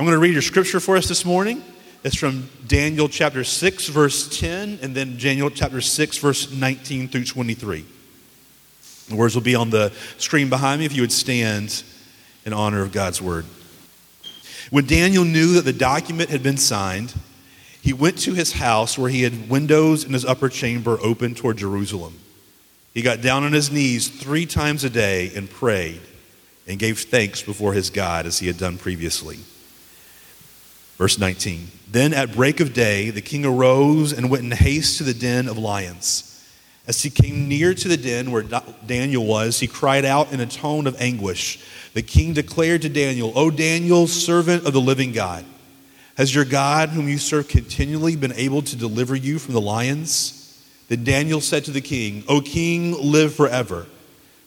I'm going to read your scripture for us this morning. It's from Daniel chapter 6, verse 10, and then Daniel chapter 6, verse 19 through 23. The words will be on the screen behind me if you would stand in honor of God's word. When Daniel knew that the document had been signed, he went to his house where he had windows in his upper chamber open toward Jerusalem. He got down on his knees three times a day and prayed and gave thanks before his God as he had done previously. Verse 19 Then at break of day, the king arose and went in haste to the den of lions. As he came near to the den where Daniel was, he cried out in a tone of anguish. The king declared to Daniel, O Daniel, servant of the living God, has your God, whom you serve continually, been able to deliver you from the lions? Then Daniel said to the king, O king, live forever.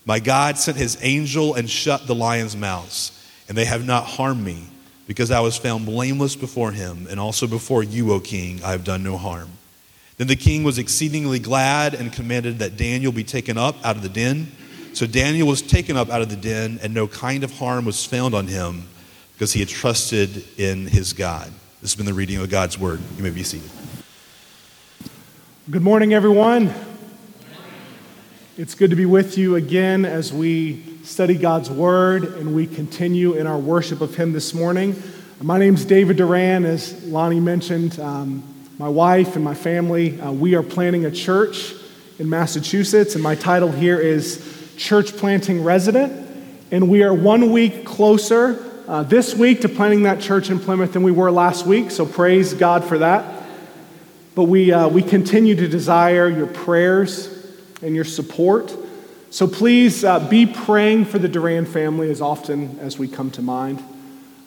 My God sent his angel and shut the lions' mouths, and they have not harmed me, because I was found blameless before him, and also before you, O king, I have done no harm. Then the king was exceedingly glad and commanded that Daniel be taken up out of the den. So Daniel was taken up out of the den, and no kind of harm was found on him, because he had trusted in his God. This has been the reading of God's word. You may be seated. Good morning, everyone. It's good to be with you again as we study God's Word and we continue in our worship of Him this morning. My name is David Duran. As Lonnie mentioned, um, my wife and my family, uh, we are planning a church in Massachusetts, and my title here is Church Planting Resident. And we are one week closer uh, this week to planting that church in Plymouth than we were last week, so praise God for that. But we, uh, we continue to desire your prayers and your support. So please uh, be praying for the Duran family as often as we come to mind.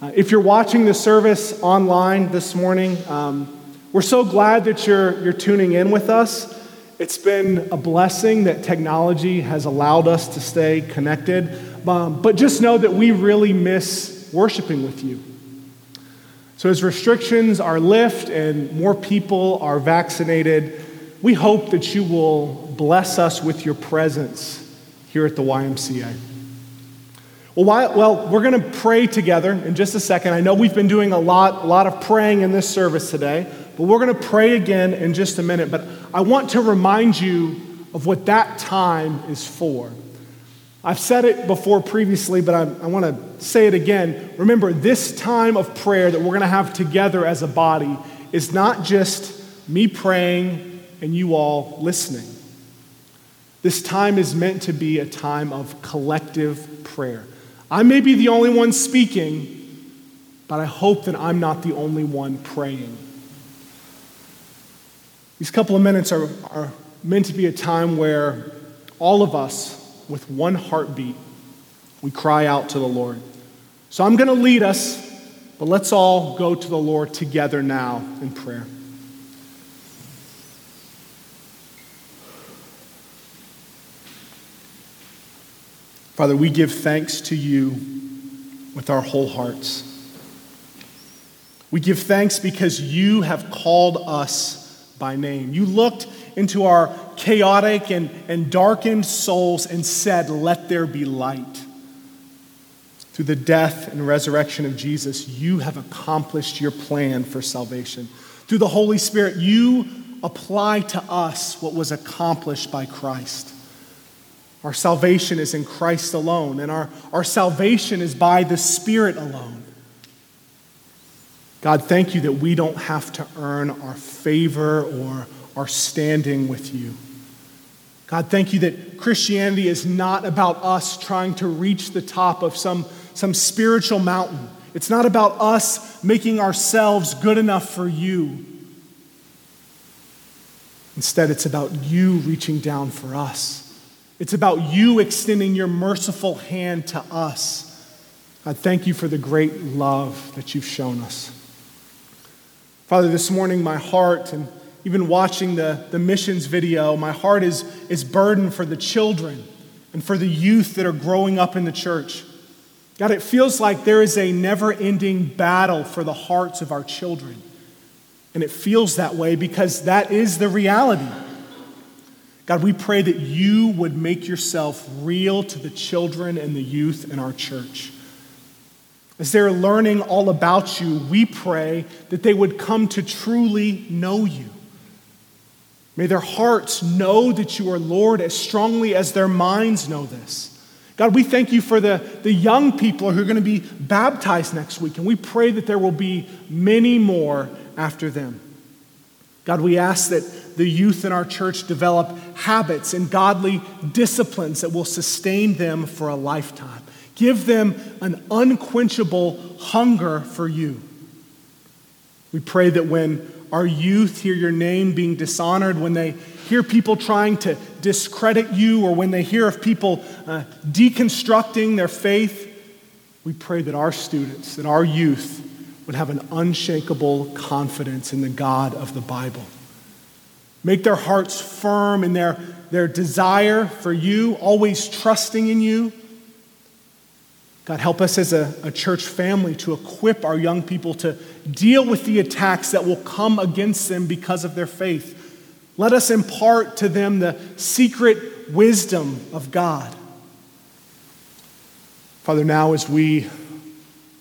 Uh, if you're watching the service online this morning, um, we're so glad that you're, you're tuning in with us. It's been a blessing that technology has allowed us to stay connected. Um, but just know that we really miss worshiping with you. So, as restrictions are lifted and more people are vaccinated, we hope that you will bless us with your presence here at the YMCA. Well, why, well we're going to pray together in just a second. I know we've been doing a lot, a lot of praying in this service today, but we're going to pray again in just a minute. But I want to remind you of what that time is for. I've said it before previously, but I, I want to say it again. Remember, this time of prayer that we're going to have together as a body is not just me praying and you all listening. This time is meant to be a time of collective prayer. I may be the only one speaking, but I hope that I'm not the only one praying. These couple of minutes are, are meant to be a time where all of us with one heartbeat, we cry out to the Lord. So I'm going to lead us, but let's all go to the Lord together now in prayer. Father, we give thanks to you with our whole hearts. We give thanks because you have called us by name. You looked into our chaotic and, and darkened souls and said, Let there be light. Through the death and resurrection of Jesus, you have accomplished your plan for salvation. Through the Holy Spirit, you apply to us what was accomplished by Christ. Our salvation is in Christ alone, and our, our salvation is by the Spirit alone. God, thank you that we don't have to earn our favor or our standing with you. God, thank you that Christianity is not about us trying to reach the top of some, some spiritual mountain. It's not about us making ourselves good enough for you. Instead, it's about you reaching down for us. It's about you extending your merciful hand to us. God, thank you for the great love that you've shown us. Father, this morning my heart and even watching the, the missions video, my heart is, is burdened for the children and for the youth that are growing up in the church. God, it feels like there is a never ending battle for the hearts of our children. And it feels that way because that is the reality. God, we pray that you would make yourself real to the children and the youth in our church. As they're learning all about you, we pray that they would come to truly know you. May their hearts know that you are Lord as strongly as their minds know this. God, we thank you for the, the young people who are going to be baptized next week, and we pray that there will be many more after them. God, we ask that the youth in our church develop habits and godly disciplines that will sustain them for a lifetime. Give them an unquenchable hunger for you. We pray that when our youth hear your name being dishonored, when they hear people trying to discredit you, or when they hear of people uh, deconstructing their faith, we pray that our students, that our youth, would have an unshakable confidence in the God of the Bible. Make their hearts firm in their, their desire for you, always trusting in you. God, help us as a, a church family to equip our young people to deal with the attacks that will come against them because of their faith. Let us impart to them the secret wisdom of God. Father, now as we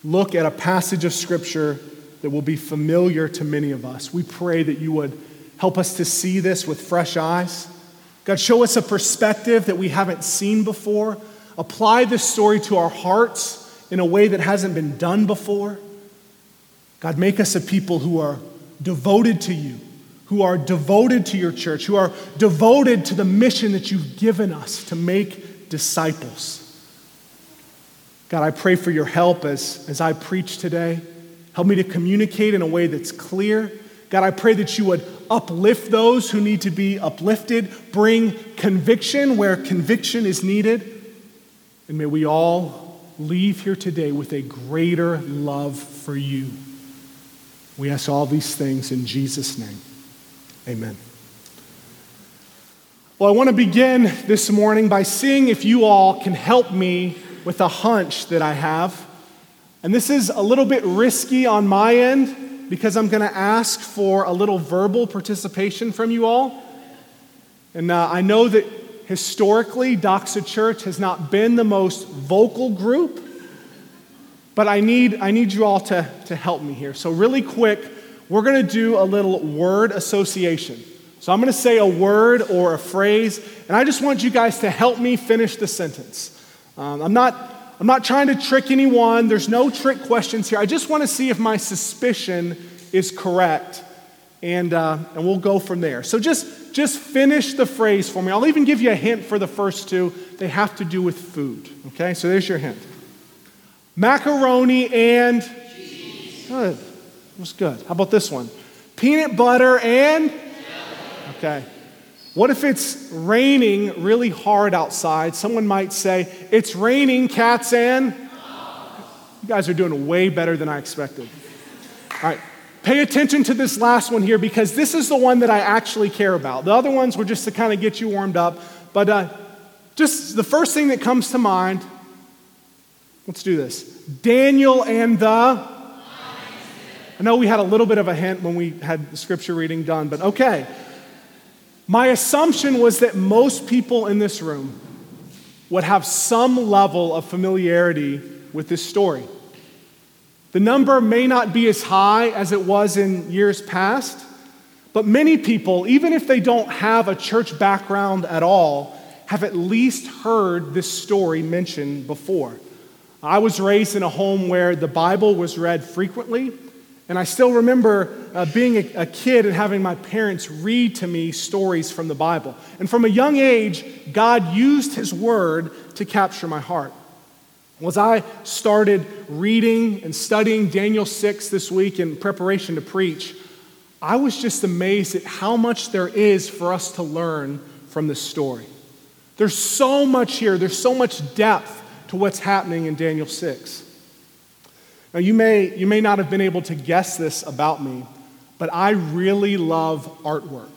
look at a passage of Scripture that will be familiar to many of us. We pray that you would help us to see this with fresh eyes. God, show us a perspective that we haven't seen before. Apply this story to our hearts in a way that hasn't been done before. God, make us a people who are devoted to you, who are devoted to your church, who are devoted to the mission that you've given us to make disciples. God, I pray for your help as, as I preach today. Help me to communicate in a way that's clear. God, I pray that you would uplift those who need to be uplifted, bring conviction where conviction is needed. And may we all leave here today with a greater love for you. We ask all these things in Jesus' name. Amen. Well, I want to begin this morning by seeing if you all can help me with a hunch that I have. And this is a little bit risky on my end because I'm going to ask for a little verbal participation from you all. And uh, I know that historically, Doxa Church has not been the most vocal group, but I need, I need you all to, to help me here. So, really quick, we're going to do a little word association. So, I'm going to say a word or a phrase, and I just want you guys to help me finish the sentence. Um, I'm, not, I'm not trying to trick anyone. There's no trick questions here. I just want to see if my suspicion is correct, and, uh, and we'll go from there. So just, just finish the phrase for me. I'll even give you a hint for the first two. They have to do with food. Okay, so there's your hint macaroni and cheese. Good. That was good. How about this one? Peanut butter and? Okay. What if it's raining really hard outside? Someone might say, It's raining, cats and. You guys are doing way better than I expected. All right. Pay attention to this last one here because this is the one that I actually care about. The other ones were just to kind of get you warmed up. But uh, just the first thing that comes to mind let's do this Daniel and the. I know we had a little bit of a hint when we had the scripture reading done, but okay. My assumption was that most people in this room would have some level of familiarity with this story. The number may not be as high as it was in years past, but many people, even if they don't have a church background at all, have at least heard this story mentioned before. I was raised in a home where the Bible was read frequently. And I still remember uh, being a, a, kid and having my parents read to me stories from the Bible. And from a young age, God used His Word to capture my heart. As I started reading and studying Daniel 6 this week in preparation to preach, I was just amazed at how much there is for us to learn from this story. There's so much here, there's so much depth to what's happening in Daniel 6. Now, you may, you may not have been able to guess this about me, but I really love artwork.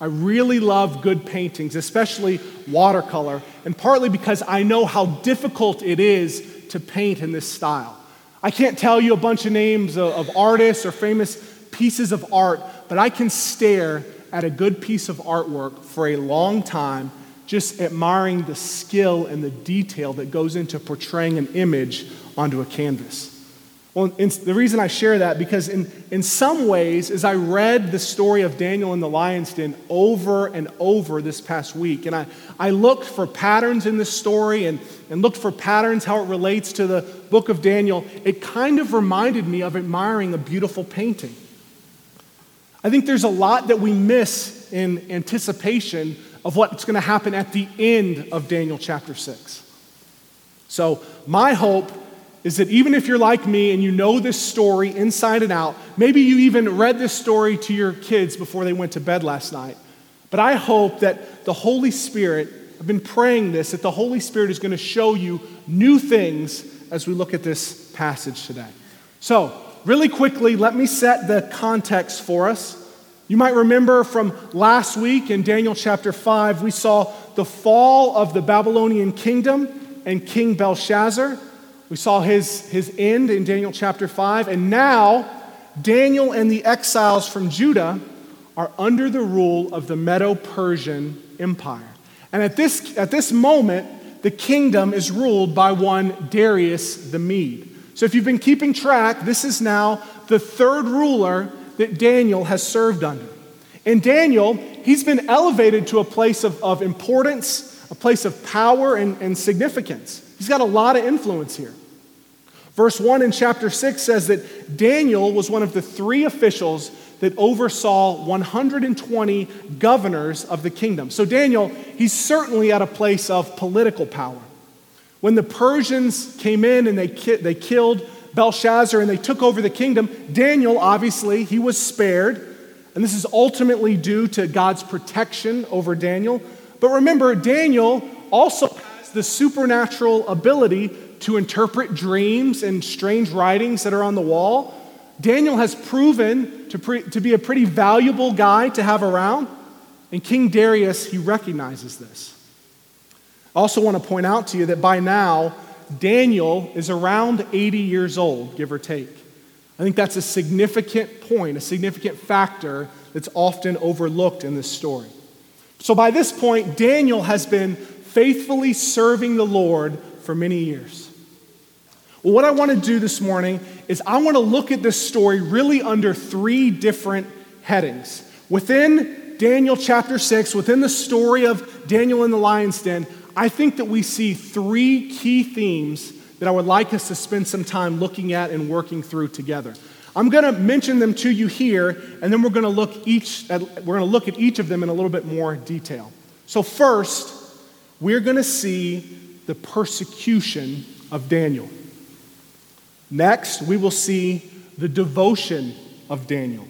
I really love good paintings, especially watercolor, and partly because I know how difficult it is to paint in this style. I can't tell you a bunch of names of, of artists or famous pieces of art, but I can stare at a good piece of artwork for a long time, just admiring the skill and the detail that goes into portraying an image onto a canvas. Well, the reason I share that, because in, in some ways, as I read the story of Daniel in the lion's den over and over this past week, and I, I looked for patterns in this story and, and looked for patterns how it relates to the book of Daniel, it kind of reminded me of admiring a beautiful painting. I think there's a lot that we miss in anticipation of what's going to happen at the end of Daniel chapter 6. So, my hope is that even if you're like me and you know this story inside and out, maybe you even read this story to your kids before they went to bed last night. But I hope that the Holy Spirit, I've been praying this, that the Holy Spirit is going to show you new things as we look at this passage today. So, really quickly, let me set the context for us. You might remember from last week in Daniel chapter 5, we saw the fall of the Babylonian kingdom and King Belshazzar. We saw his, his end in Daniel chapter 5. And now, Daniel and the exiles from Judah are under the rule of the Medo Persian Empire. And at this, at this moment, the kingdom is ruled by one Darius the Mede. So if you've been keeping track, this is now the third ruler that Daniel has served under. And Daniel, he's been elevated to a place of, of importance, a place of power and, and significance. He's got a lot of influence here. Verse 1 in chapter 6 says that Daniel was one of the three officials that oversaw 120 governors of the kingdom. So, Daniel, he's certainly at a place of political power. When the Persians came in and they, ki- they killed Belshazzar and they took over the kingdom, Daniel, obviously, he was spared. And this is ultimately due to God's protection over Daniel. But remember, Daniel also the supernatural ability to interpret dreams and strange writings that are on the wall. Daniel has proven to, pre- to be a pretty valuable guy to have around, and King Darius, he recognizes this. I also want to point out to you that by now, Daniel is around 80 years old, give or take. I think that's a significant point, a significant factor that's often overlooked in this story. So by this point, Daniel has been faithfully serving the Lord for many years. Well, what I want to do this morning is I want to look at this story really under three different headings. Within Daniel chapter 6, within the story of Daniel in the lion's den, I think that we see three key themes that I would like us to spend some time looking at and working through together. I'm going to mention them to you here, and then we're going to look each at, we're going to look at each of them in a little bit more detail. So first, we're going to see the persecution of Daniel. Next, we will see the devotion of Daniel.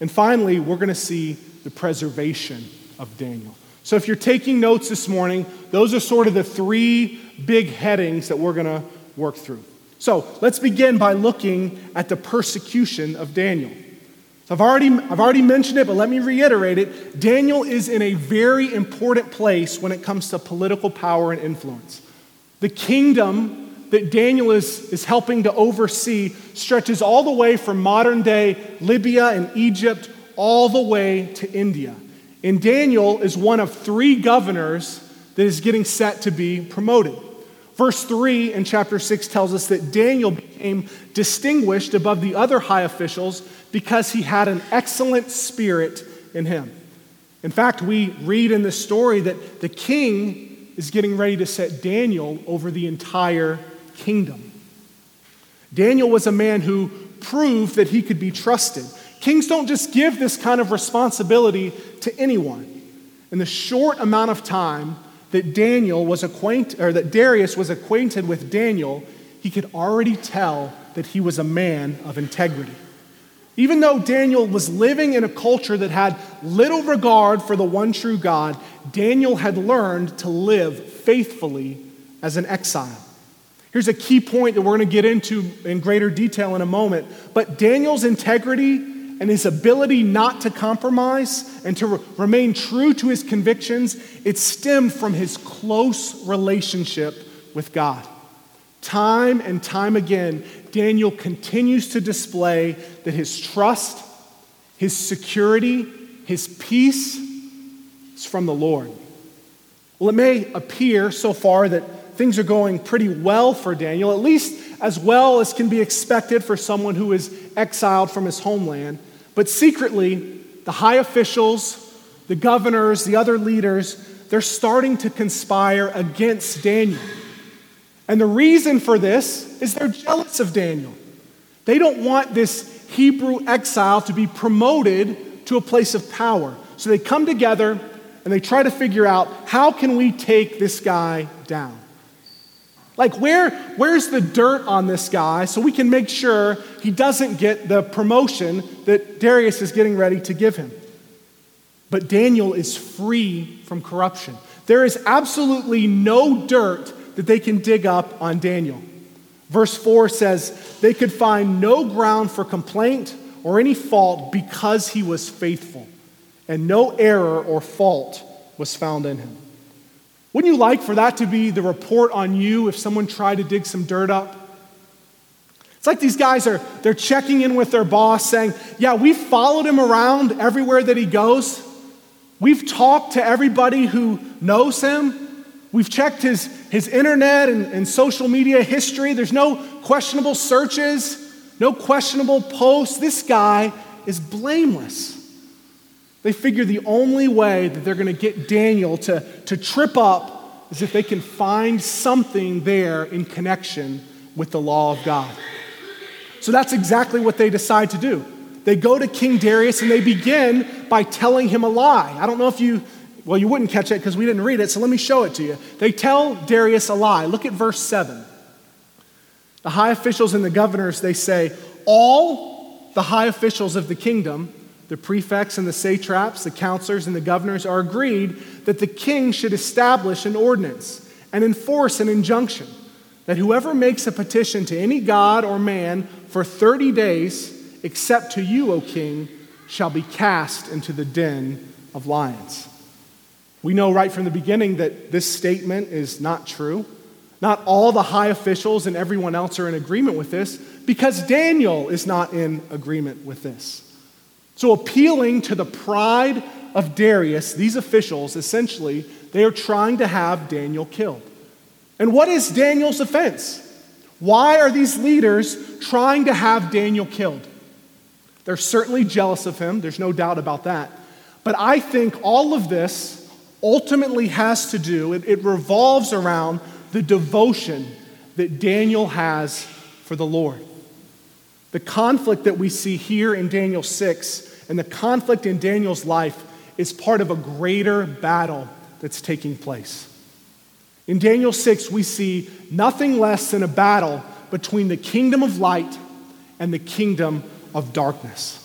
And finally, we're going to see the preservation of Daniel. So, if you're taking notes this morning, those are sort of the three big headings that we're going to work through. So, let's begin by looking at the persecution of Daniel. So I've already, I've already mentioned it, but let me reiterate it. Daniel is in a very important place when it comes to political power and influence. The kingdom that Daniel is, is helping to oversee stretches all the way from modern day Libya and Egypt all the way to India. And Daniel is one of three governors that is getting set to be promoted. Verse 3 in chapter 6 tells us that Daniel became distinguished above the other high officials because he had an excellent spirit in him. In fact, we read in this story that the king is getting ready to set Daniel over the entire kingdom. Daniel was a man who proved that he could be trusted. Kings don't just give this kind of responsibility to anyone. In the short amount of time that Daniel was acquainted, or that Darius was acquainted with Daniel, he could already tell that he was a man of integrity. Even though Daniel was living in a culture that had little regard for the one true God, Daniel had learned to live faithfully as an exile. Here's a key point that we're going to get into in greater detail in a moment. But Daniel's integrity and his ability not to compromise and to re- remain true to his convictions, it stemmed from his close relationship with God. Time and time again, Daniel continues to display that his trust, his security, his peace is from the Lord. Well, it may appear so far that things are going pretty well for Daniel, at least as well as can be expected for someone who is exiled from his homeland. But secretly, the high officials, the governors, the other leaders, they're starting to conspire against Daniel. And the reason for this is they're jealous of Daniel. They don't want this Hebrew exile to be promoted to a place of power. So they come together and they try to figure out how can we take this guy down? Like where where's the dirt on this guy so we can make sure he doesn't get the promotion that Darius is getting ready to give him. But Daniel is free from corruption. There is absolutely no dirt that they can dig up on Daniel. Verse 4 says, They could find no ground for complaint or any fault because he was faithful, and no error or fault was found in him. Wouldn't you like for that to be the report on you if someone tried to dig some dirt up? It's like these guys are they're checking in with their boss saying, "Yeah, we followed him around everywhere that he goes. We've talked to everybody who knows him. We've checked his, his internet and, and social media history. There's no questionable searches, no questionable posts. This guy is blameless. They figure the only way that they're going to get Daniel to, to trip up is if they can find something there in connection with the law of God. So that's exactly what they decide to do. They go to King Darius and they begin by telling him a lie. I don't know if you well, you wouldn't catch it because we didn't read it, so let me show it to you. They tell Darius a lie. Look at verse 7. The high officials and the governors, they say, all the high officials of the kingdom, the prefects and the satraps, the counselors and the governors, are agreed that the king should establish an ordinance and enforce an injunction that whoever makes a petition to any god or man for 30 days, except to you, O king, shall be cast into the den of lions. We know right from the beginning that this statement is not true. Not all the high officials and everyone else are in agreement with this because Daniel is not in agreement with this. So, appealing to the pride of Darius, these officials essentially they are trying to have Daniel killed. And what is Daniel's offense? Why are these leaders trying to have Daniel killed? They're certainly jealous of him, there's no doubt about that. But I think all of this ultimately has to do, it, it revolves around the devotion that Daniel has for the Lord. The conflict that we see here in Daniel 6 and the conflict in Daniel's life is part of a greater battle that's taking place. In Daniel 6, we see nothing less than a battle between the kingdom of light and the kingdom of darkness.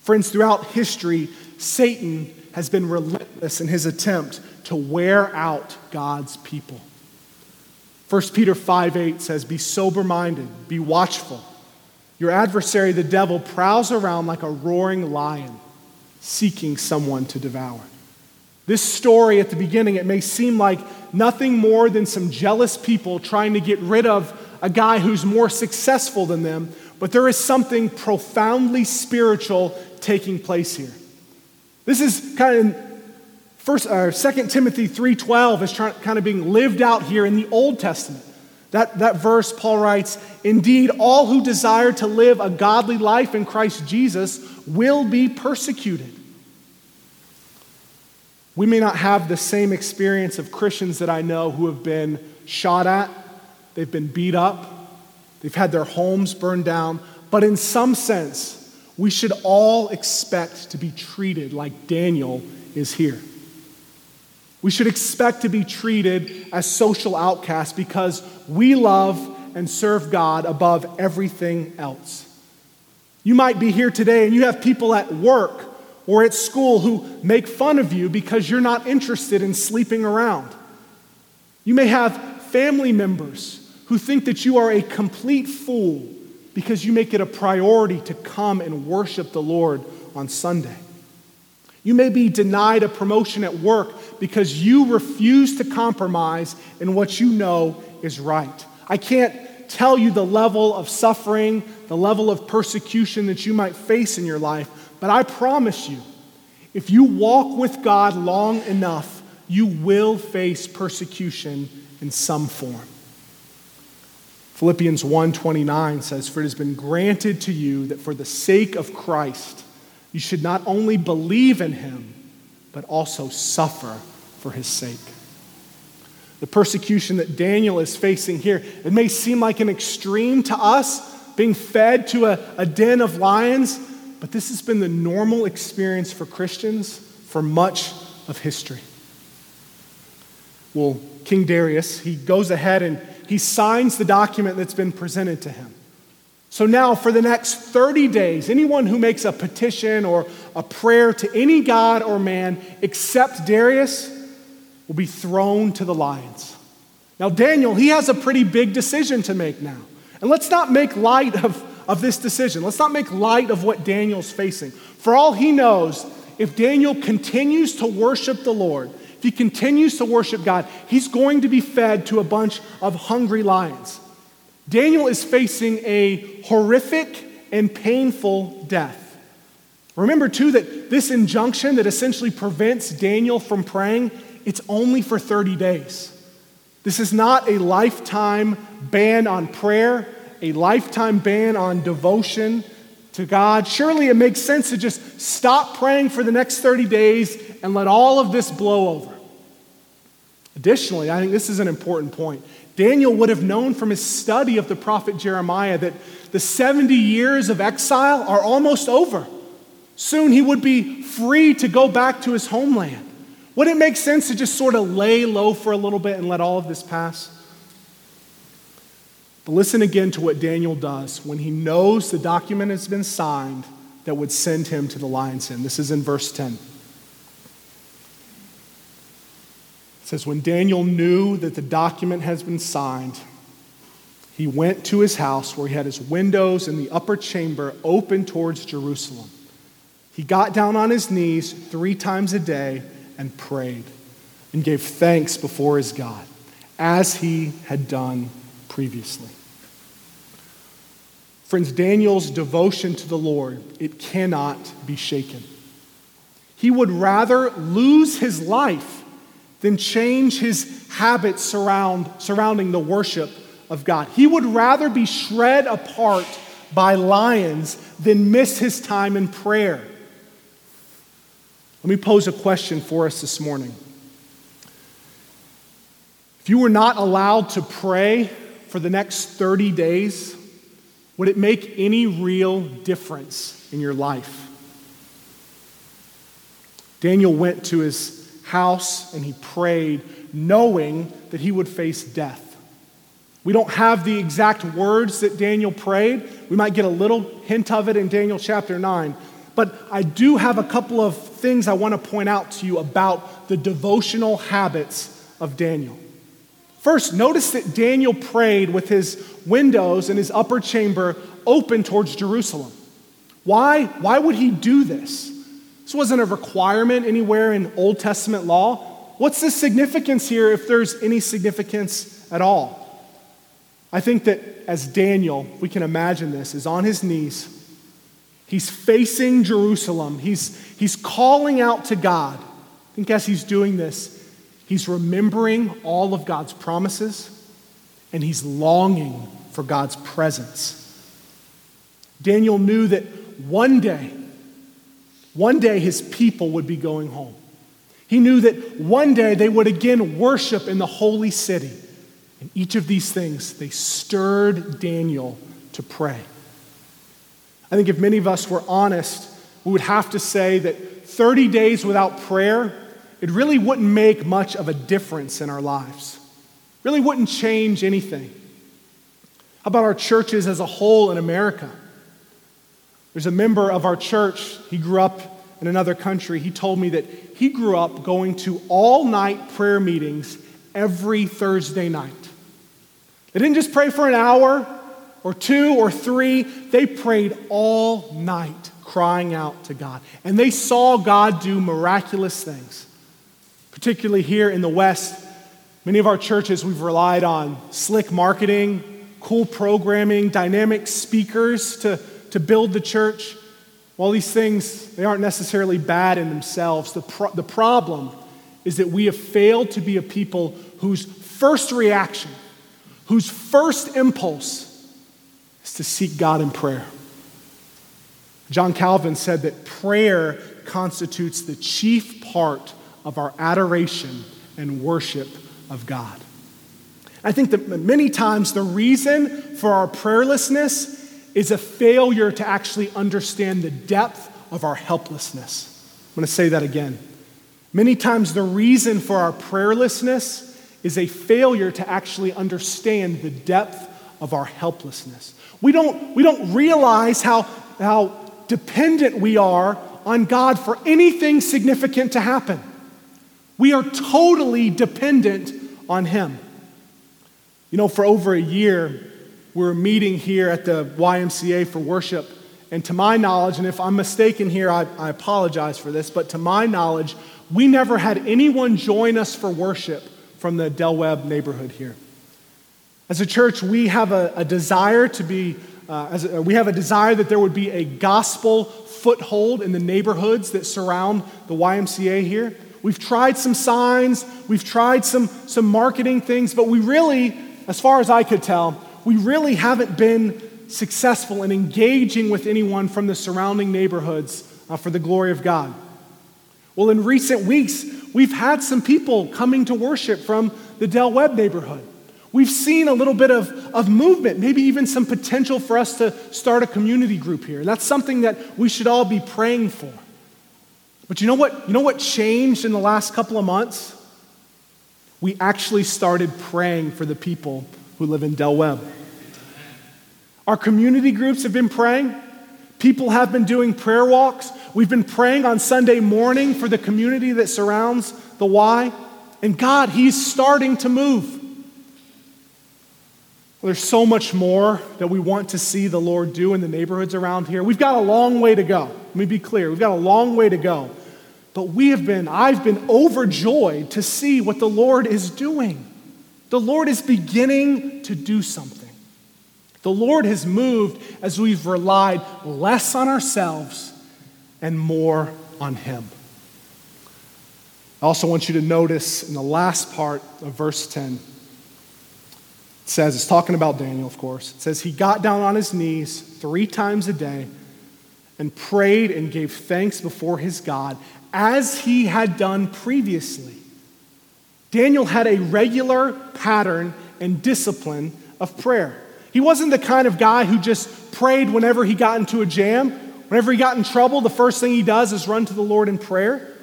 Friends, throughout history, Satan has been relentless in his attempt to wear out God's people. 1 Peter 5 8 says, Be sober minded, be watchful. Your adversary, the devil, prowls around like a roaring lion, seeking someone to devour. This story at the beginning, it may seem like nothing more than some jealous people trying to get rid of a guy who's more successful than them, but there is something profoundly spiritual taking place here. This is kind of first or uh, 2 Timothy 3:12 is trying, kind of being lived out here in the Old Testament. That, that verse, Paul writes, Indeed, all who desire to live a godly life in Christ Jesus will be persecuted. We may not have the same experience of Christians that I know who have been shot at, they've been beat up, they've had their homes burned down, but in some sense, we should all expect to be treated like Daniel is here. We should expect to be treated as social outcasts because we love and serve God above everything else. You might be here today and you have people at work or at school who make fun of you because you're not interested in sleeping around. You may have family members who think that you are a complete fool because you make it a priority to come and worship the Lord on Sunday. You may be denied a promotion at work because you refuse to compromise in what you know is right. I can't tell you the level of suffering, the level of persecution that you might face in your life, but I promise you, if you walk with God long enough, you will face persecution in some form. Philippians 1:29 says, "For it has been granted to you that for the sake of Christ you should not only believe in him, but also suffer for his sake." The persecution that Daniel is facing here, it may seem like an extreme to us, being fed to a, a den of lions, but this has been the normal experience for Christians for much of history. Well, King Darius, he goes ahead and he signs the document that's been presented to him. So now, for the next 30 days, anyone who makes a petition or a prayer to any god or man except Darius will be thrown to the lions. Now, Daniel, he has a pretty big decision to make now. And let's not make light of, of this decision. Let's not make light of what Daniel's facing. For all he knows, if Daniel continues to worship the Lord, if he continues to worship God, he's going to be fed to a bunch of hungry lions. Daniel is facing a horrific and painful death. Remember, too, that this injunction that essentially prevents Daniel from praying, it's only for 30 days. This is not a lifetime ban on prayer, a lifetime ban on devotion to God. Surely it makes sense to just stop praying for the next 30 days and let all of this blow over. Additionally, I think this is an important point. Daniel would have known from his study of the prophet Jeremiah that the 70 years of exile are almost over. Soon he would be free to go back to his homeland. Would it make sense to just sort of lay low for a little bit and let all of this pass? But listen again to what Daniel does when he knows the document has been signed that would send him to the lion's den. This is in verse 10. It says, When Daniel knew that the document has been signed, he went to his house where he had his windows in the upper chamber open towards Jerusalem. He got down on his knees three times a day and prayed and gave thanks before his God, as he had done previously. Friends, Daniel's devotion to the Lord, it cannot be shaken. He would rather lose his life than change his habits surround, surrounding the worship of God. He would rather be shred apart by lions than miss his time in prayer. Let me pose a question for us this morning. If you were not allowed to pray for the next 30 days, would it make any real difference in your life? Daniel went to his house and he prayed, knowing that he would face death. We don't have the exact words that Daniel prayed. We might get a little hint of it in Daniel chapter 9. But I do have a couple of things I want to point out to you about the devotional habits of Daniel. First, notice that Daniel prayed with his windows in his upper chamber open towards Jerusalem. Why? Why would he do this? This wasn't a requirement anywhere in Old Testament law. What's the significance here if there's any significance at all? I think that as Daniel, we can imagine this, is on his knees. He's facing Jerusalem. He's, he's calling out to God. I think as he's doing this, he's remembering all of God's promises and he's longing for God's presence. Daniel knew that one day, one day his people would be going home. He knew that one day they would again worship in the holy city. And each of these things, they stirred Daniel to pray. I think if many of us were honest, we would have to say that 30 days without prayer, it really wouldn't make much of a difference in our lives. Really wouldn't change anything. How about our churches as a whole in America? There's a member of our church, he grew up in another country. He told me that he grew up going to all night prayer meetings every Thursday night. They didn't just pray for an hour or two or three, they prayed all night crying out to God. And they saw God do miraculous things. Particularly here in the West, many of our churches, we've relied on slick marketing, cool programming, dynamic speakers to to build the church. While these things, they aren't necessarily bad in themselves, the, pro- the problem is that we have failed to be a people whose first reaction, whose first impulse to seek God in prayer. John Calvin said that prayer constitutes the chief part of our adoration and worship of God. I think that many times the reason for our prayerlessness is a failure to actually understand the depth of our helplessness. I'm going to say that again. Many times the reason for our prayerlessness is a failure to actually understand the depth of our helplessness. We don't, we don't realize how, how dependent we are on God for anything significant to happen. We are totally dependent on Him. You know, for over a year, we are meeting here at the YMCA for worship. And to my knowledge, and if I'm mistaken here, I, I apologize for this, but to my knowledge, we never had anyone join us for worship from the Del Webb neighborhood here. As a church, we have a, a desire to be, uh, a, we have a desire that there would be a gospel foothold in the neighborhoods that surround the YMCA here. We've tried some signs, we've tried some, some marketing things, but we really, as far as I could tell, we really haven't been successful in engaging with anyone from the surrounding neighborhoods uh, for the glory of God. Well, in recent weeks, we've had some people coming to worship from the Del Webb neighborhood. We've seen a little bit of, of movement, maybe even some potential for us to start a community group here. And that's something that we should all be praying for. But you know what? You know what changed in the last couple of months? We actually started praying for the people who live in Del Webb. Our community groups have been praying. People have been doing prayer walks. We've been praying on Sunday morning for the community that surrounds the Y. And God, He's starting to move. There's so much more that we want to see the Lord do in the neighborhoods around here. We've got a long way to go. Let me be clear. We've got a long way to go. But we have been, I've been overjoyed to see what the Lord is doing. The Lord is beginning to do something. The Lord has moved as we've relied less on ourselves and more on Him. I also want you to notice in the last part of verse 10 it says, it's talking about Daniel, of course. It says, he got down on his knees three times a day and prayed and gave thanks before his God as he had done previously. Daniel had a regular pattern and discipline of prayer. He wasn't the kind of guy who just prayed whenever he got into a jam. Whenever he got in trouble, the first thing he does is run to the Lord in prayer.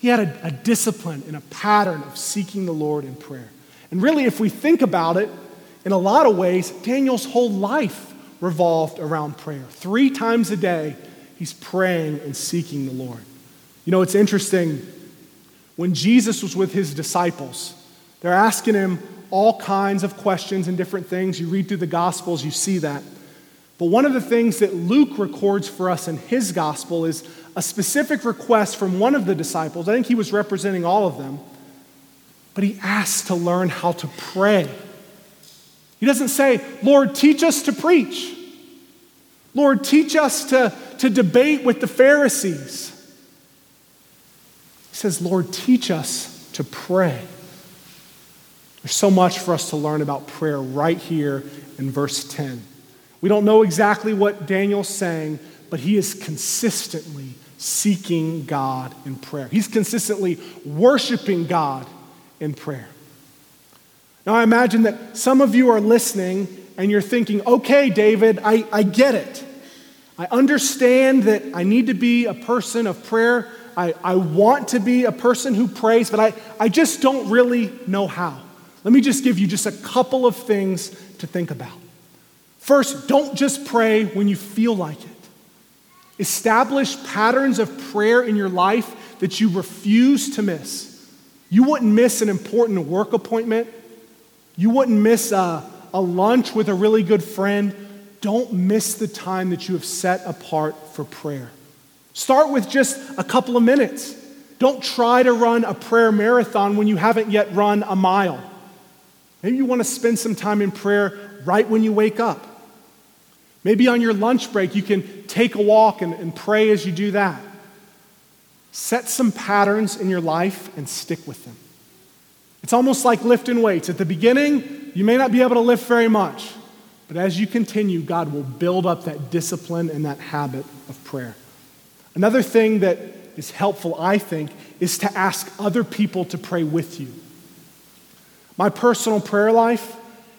He had a, a discipline and a pattern of seeking the Lord in prayer. And really, if we think about it, in a lot of ways, Daniel's whole life revolved around prayer. Three times a day, he's praying and seeking the Lord. You know, it's interesting. When Jesus was with his disciples, they're asking him all kinds of questions and different things. You read through the Gospels, you see that. But one of the things that Luke records for us in his Gospel is a specific request from one of the disciples. I think he was representing all of them. But he asked to learn how to pray. He doesn't say, Lord, teach us to preach. Lord, teach us to, to debate with the Pharisees. He says, Lord, teach us to pray. There's so much for us to learn about prayer right here in verse 10. We don't know exactly what Daniel's saying, but he is consistently seeking God in prayer. He's consistently worshiping God in prayer. Now, I imagine that some of you are listening and you're thinking, okay, David, I, I get it. I understand that I need to be a person of prayer. I, I want to be a person who prays, but I, I just don't really know how. Let me just give you just a couple of things to think about. First, don't just pray when you feel like it. Establish patterns of prayer in your life that you refuse to miss. You wouldn't miss an important work appointment you wouldn't miss a, a lunch with a really good friend. Don't miss the time that you have set apart for prayer. Start with just a couple of minutes. Don't try to run a prayer marathon when you haven't yet run a mile. Maybe you want to spend some time in prayer right when you wake up. Maybe on your lunch break, you can take a walk and, and pray as you do that. Set some patterns in your life and stick with them. It's almost like lifting weights. At the beginning, you may not be able to lift very much, but as you continue, God will build up that discipline and that habit of prayer. Another thing that is helpful, I think, is to ask other people to pray with you. My personal prayer life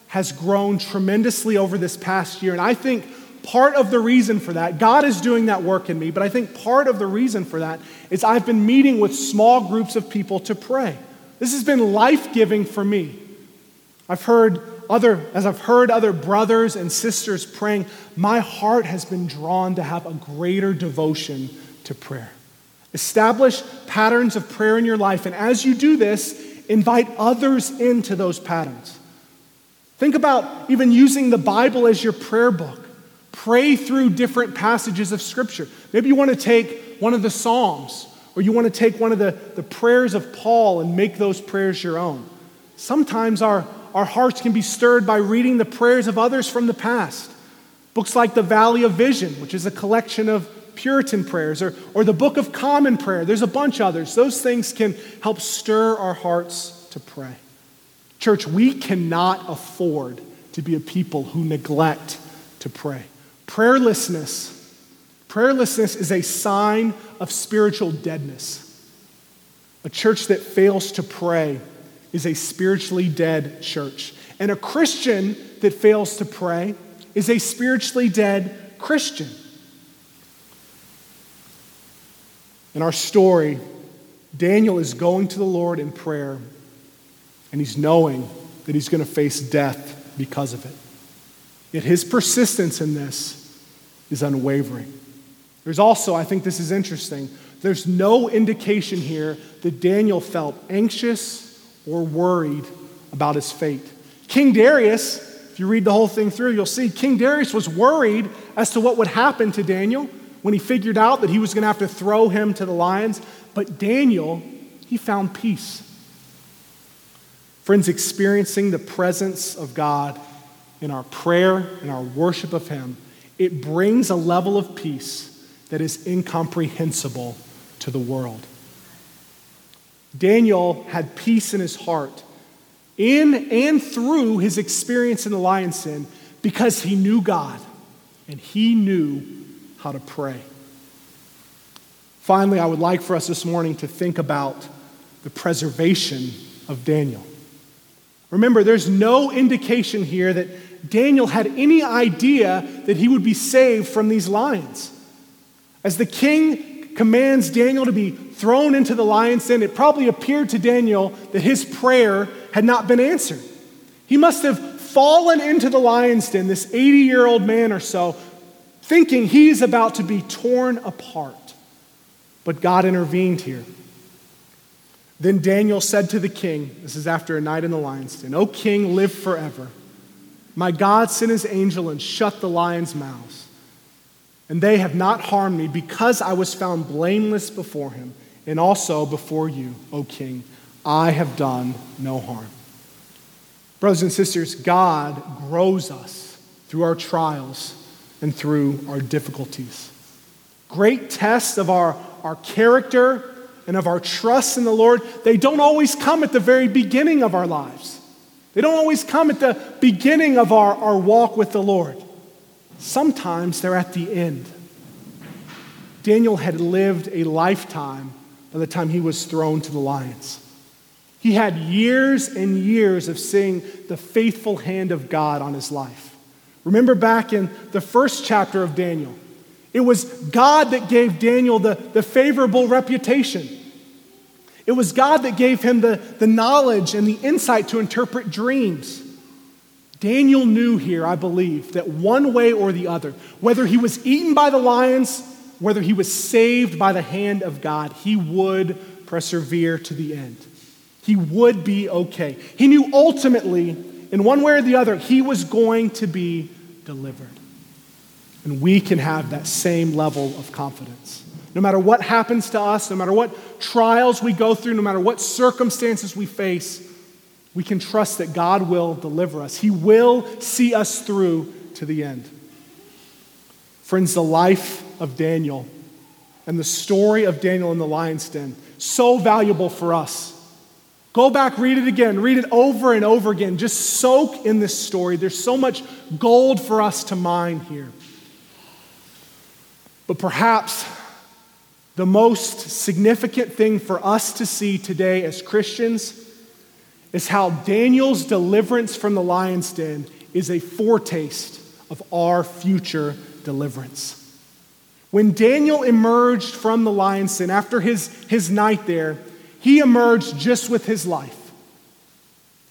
has grown tremendously over this past year, and I think part of the reason for that, God is doing that work in me, but I think part of the reason for that is I've been meeting with small groups of people to pray. This has been life giving for me. I've heard other, as I've heard other brothers and sisters praying, my heart has been drawn to have a greater devotion to prayer. Establish patterns of prayer in your life, and as you do this, invite others into those patterns. Think about even using the Bible as your prayer book. Pray through different passages of Scripture. Maybe you want to take one of the Psalms, or you want to take one of the, the prayers of Paul and make those prayers your own. Sometimes our, our hearts can be stirred by reading the prayers of others from the past. Books like The Valley of Vision, which is a collection of Puritan prayers, or, or the Book of Common Prayer. There's a bunch others. Those things can help stir our hearts to pray. Church, we cannot afford to be a people who neglect to pray. Prayerlessness, prayerlessness is a sign of spiritual deadness. A church that fails to pray is a spiritually dead church. And a Christian that fails to pray is a spiritually dead Christian. In our story, Daniel is going to the Lord in prayer, and he's knowing that he's going to face death because of it. Yet his persistence in this is unwavering. There's also, I think this is interesting, there's no indication here that Daniel felt anxious or worried about his fate. King Darius, if you read the whole thing through, you'll see King Darius was worried as to what would happen to Daniel when he figured out that he was going to have to throw him to the lions. But Daniel, he found peace. Friends, experiencing the presence of God in our prayer and our worship of Him, it brings a level of peace that is incomprehensible to the world. Daniel had peace in his heart in and through his experience in the lion's den because he knew God and he knew how to pray. Finally, I would like for us this morning to think about the preservation of Daniel. Remember, there's no indication here that Daniel had any idea that he would be saved from these lions. As the king commands Daniel to be thrown into the lion's den, it probably appeared to Daniel that his prayer had not been answered. He must have fallen into the lion's den, this 80 year old man or so, thinking he's about to be torn apart. But God intervened here. Then Daniel said to the king, This is after a night in the lion's den, O king, live forever. My God sent his angel and shut the lions' mouths. And they have not harmed me because I was found blameless before him and also before you, O king. I have done no harm. Brothers and sisters, God grows us through our trials and through our difficulties. Great tests of our, our character and of our trust in the Lord, they don't always come at the very beginning of our lives. They don't always come at the beginning of our, our walk with the Lord. Sometimes they're at the end. Daniel had lived a lifetime by the time he was thrown to the lions. He had years and years of seeing the faithful hand of God on his life. Remember back in the first chapter of Daniel, it was God that gave Daniel the, the favorable reputation. It was God that gave him the, the knowledge and the insight to interpret dreams. Daniel knew here, I believe, that one way or the other, whether he was eaten by the lions, whether he was saved by the hand of God, he would persevere to the end. He would be okay. He knew ultimately, in one way or the other, he was going to be delivered. And we can have that same level of confidence. No matter what happens to us, no matter what trials we go through, no matter what circumstances we face, we can trust that God will deliver us. He will see us through to the end. Friends, the life of Daniel and the story of Daniel in the lion's den, so valuable for us. Go back, read it again, read it over and over again. Just soak in this story. There's so much gold for us to mine here. But perhaps the most significant thing for us to see today as Christians is how Daniel's deliverance from the lion's den is a foretaste of our future deliverance. When Daniel emerged from the lion's den after his, his night there, he emerged just with his life.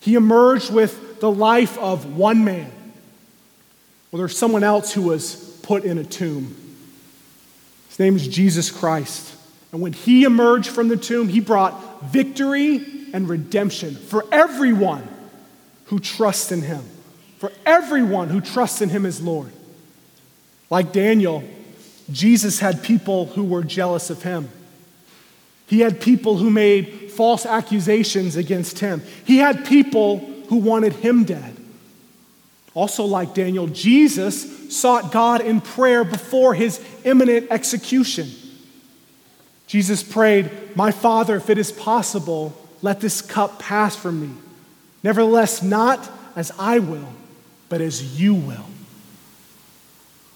He emerged with the life of one man. Well, there's someone else who was put in a tomb. His name is Jesus Christ. And when he emerged from the tomb, he brought victory and redemption for everyone who trusts in him, for everyone who trusts in him as Lord. Like Daniel, Jesus had people who were jealous of him. He had people who made false accusations against him. He had people who wanted him dead. Also, like Daniel, Jesus sought God in prayer before his imminent execution. Jesus prayed, My Father, if it is possible, let this cup pass from me. Nevertheless, not as I will, but as you will.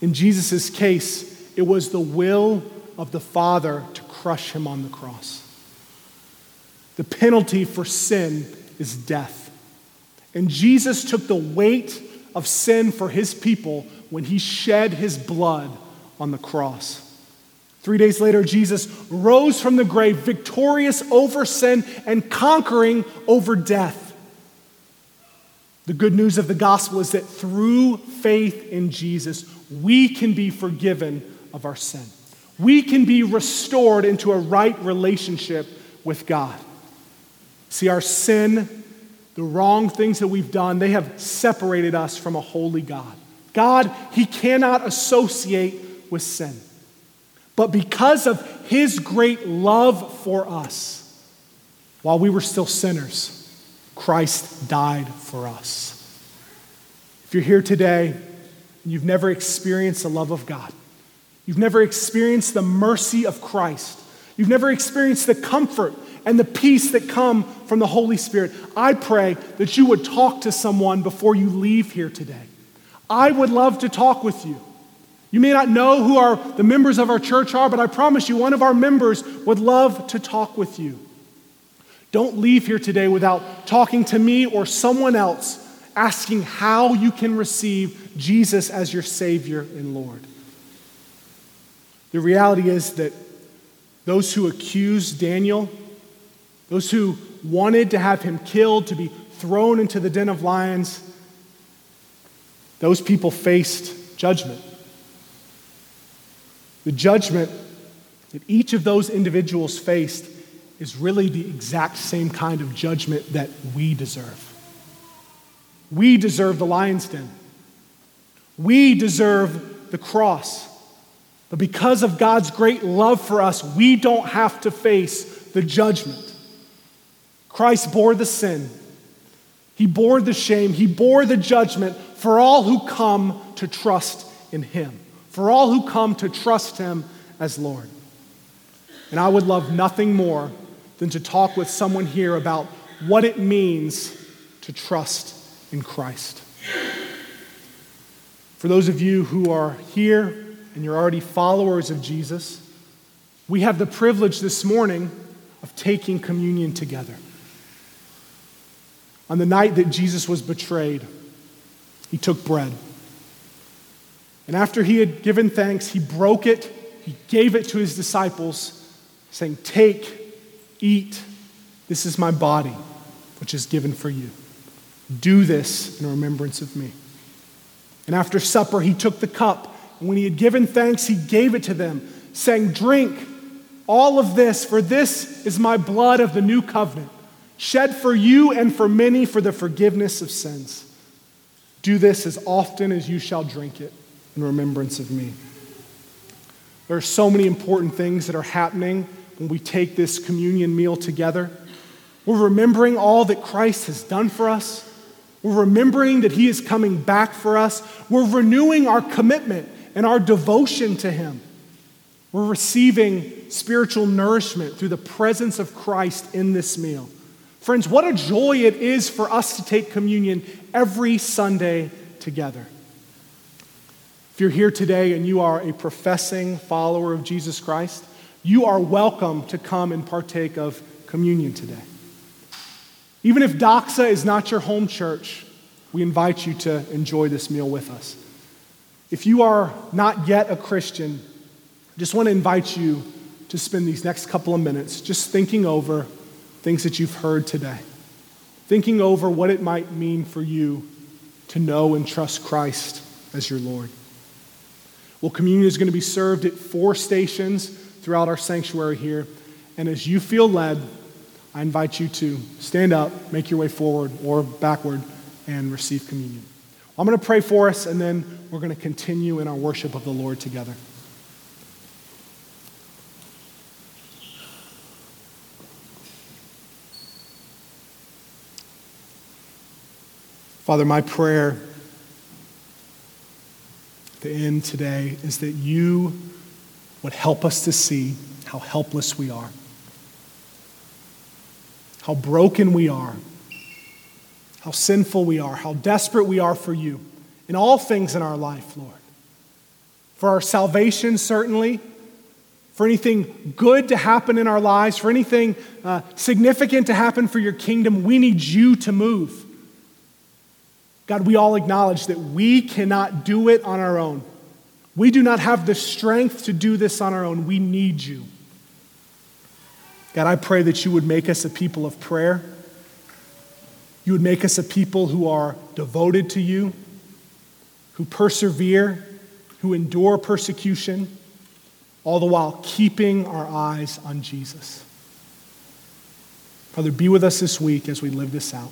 In Jesus' case, it was the will of the Father to crush him on the cross. The penalty for sin is death. And Jesus took the weight of sin for his people when he shed his blood on the cross. Three days later, Jesus rose from the grave, victorious over sin and conquering over death. The good news of the gospel is that through faith in Jesus, we can be forgiven of our sin we can be restored into a right relationship with God. See, our sin, the wrong things that we've done, they have separated us from a holy God. God, He cannot associate with sin. But because of His great love for us, while we were still sinners, Christ died for us. If you're here today and you've never experienced the love of God, You've never experienced the mercy of Christ. You've never experienced the comfort and the peace that come from the Holy Spirit. I pray that you would talk to someone before you leave here today. I would love to talk with you. You may not know who our, the members of our church are, but I promise you, one of our members would love to talk with you. Don't leave here today without talking to me or someone else, asking how you can receive Jesus as your Savior and Lord. The reality is that those who accused Daniel, those who wanted to have him killed, to be thrown into the den of lions, those people faced judgment. The judgment that each of those individuals faced is really the exact same kind of judgment that we deserve. We deserve the lion's den. We deserve the cross. But because of God's great love for us, we don't have to face the judgment. Christ bore the sin, He bore the shame, He bore the judgment for all who come to trust in Him, for all who come to trust Him as Lord. And I would love nothing more than to talk with someone here about what it means to trust in Christ. For those of you who are here and you're already followers of Jesus, we have the privilege this morning of taking communion together. On the night that Jesus was betrayed, he took bread. And after he had given thanks, he broke it, he gave it to his disciples, saying, Take, eat, this is my body, which is given for you. Do this in remembrance of me. And after supper, he took the cup. And when he had given thanks, he gave it to them, saying, Drink all of this, for this is my blood of the new covenant, shed for you and for many for the forgiveness of sins. Do this as often as you shall drink it in remembrance of me. There are so many important things that are happening when we take this communion meal together. We're remembering all that Christ has done for us. We're remembering that He is coming back for us. We're renewing our commitment and our devotion to Him. We're receiving spiritual nourishment through the presence of Christ in this meal, Friends, what a joy it is for us to take communion every Sunday together. If you're here today and you are a professing follower of Jesus Christ, you are welcome to come and partake of communion today. Even if Doxa is not your home church, we invite you to enjoy this meal with us. If you are not yet a Christian, I just want to invite you to spend these next couple of minutes just thinking over things that you've heard today, thinking over what it might mean for you to know and trust Christ as your Lord. Well, communion is going to be served at four stations throughout our sanctuary here. And as you feel led, I invite you to stand up, make your way forward or backward, and receive communion. I'm going to pray for us, and then we're going to continue in our worship of the Lord together. Father, my prayer the end today is that you would help us to see how helpless we are, how broken we are, how sinful we are, how desperate we are for you in all things in our life, Lord. For our salvation, certainly, for anything good to happen in our lives, for anything uh, significant to happen for your kingdom, we need you to move. God, we all acknowledge that we cannot do it on our own. We do not have the strength to do this on our own. We need you. God, I pray that you would make us a people of prayer. You would make us a people who are devoted to you, who persevere, who endure persecution, all the while keeping our eyes on Jesus. Father, be with us this week as we live this out.